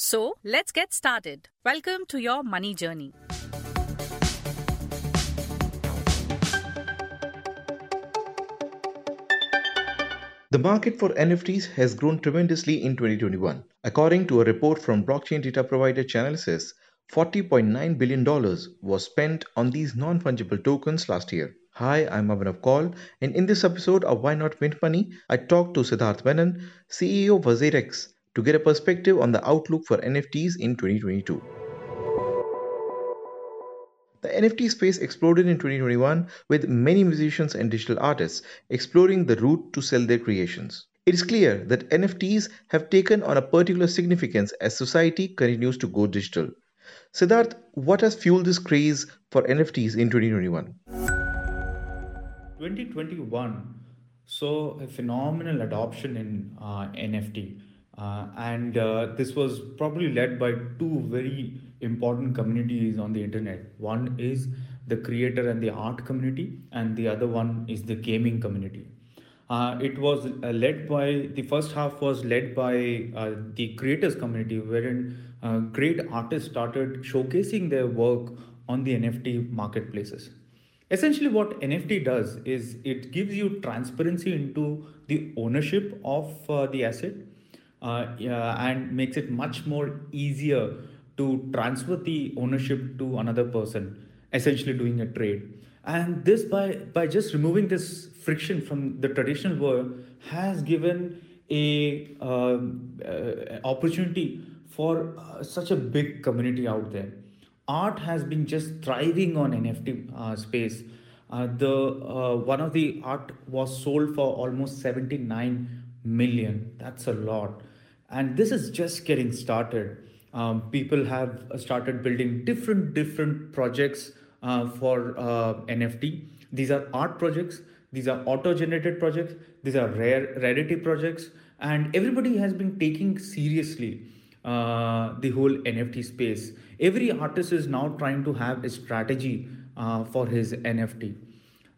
So let's get started. Welcome to your money journey. The market for NFTs has grown tremendously in 2021. According to a report from blockchain data provider Chainalysis, $40.9 billion was spent on these non fungible tokens last year. Hi, I'm Abhinav Kaul, and in this episode of Why Not Mint Money, I talked to Siddharth Menon, CEO of WazirX, to get a perspective on the outlook for NFTs in 2022. The NFT space exploded in 2021 with many musicians and digital artists exploring the route to sell their creations. It is clear that NFTs have taken on a particular significance as society continues to go digital. Siddharth, what has fueled this craze for NFTs in 2021? 2021 saw a phenomenal adoption in uh, NFT. Uh, and uh, this was probably led by two very important communities on the internet. One is the creator and the art community, and the other one is the gaming community. Uh, it was uh, led by the first half was led by uh, the creators community, wherein uh, great artists started showcasing their work on the NFT marketplaces. Essentially, what NFT does is it gives you transparency into the ownership of the asset uh, and makes it much more easier to transfer the ownership to another person, essentially doing a trade. And this, by, by just removing this friction from the traditional world, has given a uh, uh, opportunity for uh, such a big community out there. Art has been just thriving on NFT uh, space. Uh, the uh, one of the art was sold for almost 79 million. That's a lot. And this is just getting started. Um, people have started building different different projects uh, for uh, nft these are art projects. These are auto generated projects. These are rare rarity projects. And everybody has been taking seriously uh, the whole nft space. Every artist is now trying to have a strategy uh, for his nft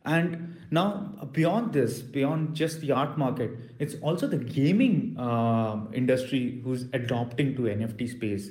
and now, beyond this, beyond just the art market, it's also the gaming uh, industry who's adopting to NFT space.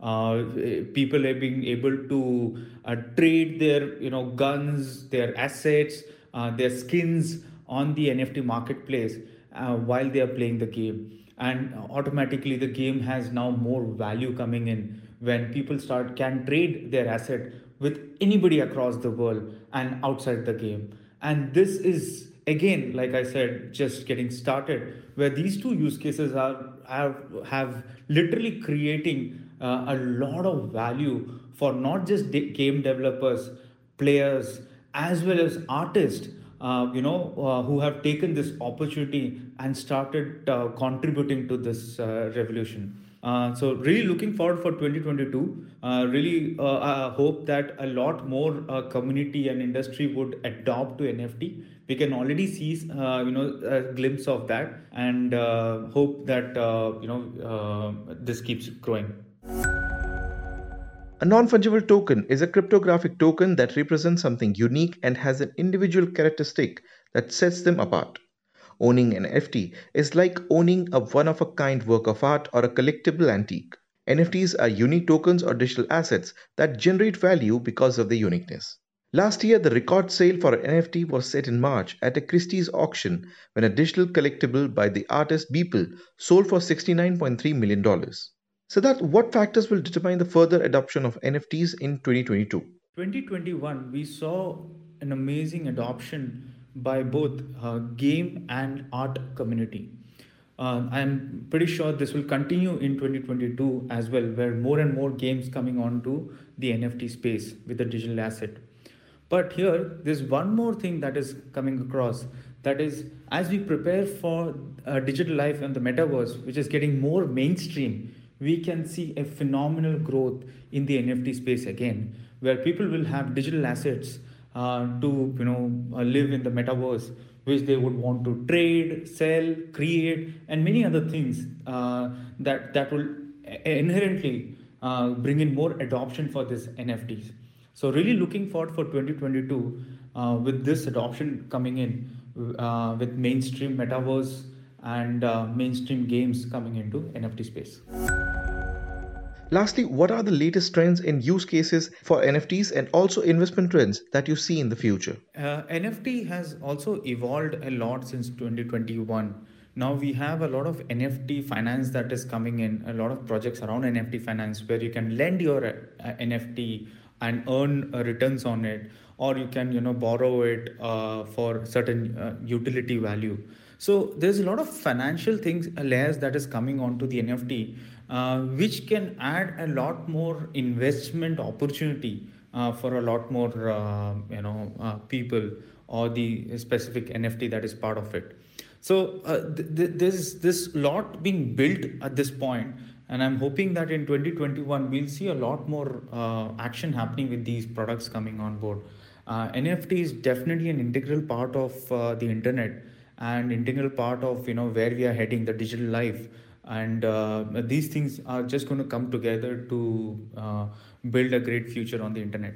Uh, people are being able to uh, trade their, you know, guns, their assets, uh, their skins on the NFT marketplace uh, while they are playing the game. And automatically, the game has now more value coming in when people start can trade their asset with anybody across the world and outside the game. And this is again, like I said, just getting started, where these two use cases are have have literally creating uh, a lot of value for not just de- game developers, players, as well as artists. Uh, you know, uh, who have taken this opportunity and started uh, contributing to this uh, revolution. Uh, so really looking forward for 2022. Uh, really uh, hope that a lot more uh, community and industry would adopt to NFT. We can already see uh, you know a glimpse of that, and hope that you know this keeps growing. A non fungible token is a cryptographic token that represents something unique and has an individual characteristic that sets them apart. Owning an NFT is like owning a one of a kind work of art or a collectible antique. NFTs are unique tokens or digital assets that generate value because of their uniqueness. Last year, the record sale for an NFT was set in March at a Christie's auction when a digital collectible by the artist Beeple sold for $69.3 million. So, that what factors will determine the further adoption of NFTs in 2022? 2021, we saw an amazing adoption by both uh, game and art community. Uh, I'm pretty sure this will continue in 2022 as well, where more and more games coming onto the NFT space with the digital asset. But here, there's one more thing that is coming across. That is, as we prepare for uh, digital life and the metaverse, which is getting more mainstream, we can see a phenomenal growth in the NFT space again, where people will have digital assets to you know uh, live in the metaverse, which they would want to trade, sell, create, and many other things uh, that that will inherently uh, bring in more adoption for this NFTs. So really looking forward for 2022 uh, with this adoption coming in uh, with mainstream metaverse and uh, mainstream games coming into NFT space. Lastly, what are the latest trends in use cases for NFTs and also investment trends that you see in the future? Uh, NFT has also evolved a lot since 2021. Now we have a lot of NFT finance that is coming in, a lot of projects around NFT finance where you can lend your uh, NFT and earn uh, returns on it, or you can you know borrow it uh, for certain uh, utility value. So there's a lot of financial things uh, layers that is coming onto the NFT, uh, which can add a lot more investment opportunity for a lot more you know people or the specific NFT that is part of it. So uh, th- th- there's this lot being built at this point, and I'm hoping that in 2021 we'll see a lot more uh, action happening with these products coming on board. Uh, NFT is definitely an integral part of uh, the internet and integral part of you know where we are heading, the digital life, and uh, these things are just going to come together to uh, build a great future on the internet.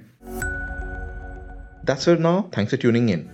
That's it now. Thanks for tuning in.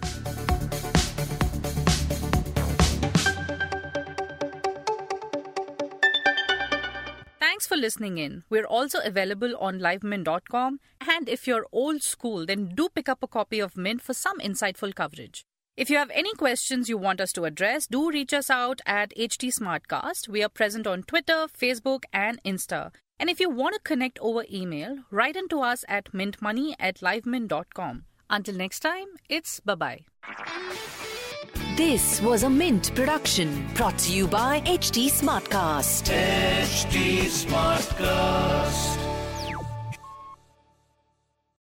Thanks for listening in. We're also available on livemint.com. And if you're old school, then do pick up a copy of Mint for some insightful coverage. If you have any questions you want us to address, do reach us out at HT Smartcast. We are present on Twitter, Facebook, and Insta. And if you want to connect over email, write into us at mintmoney at livemint.com. Until next time, it's bye bye. This was a Mint production brought to you by HT Smartcast. HT Smartcast.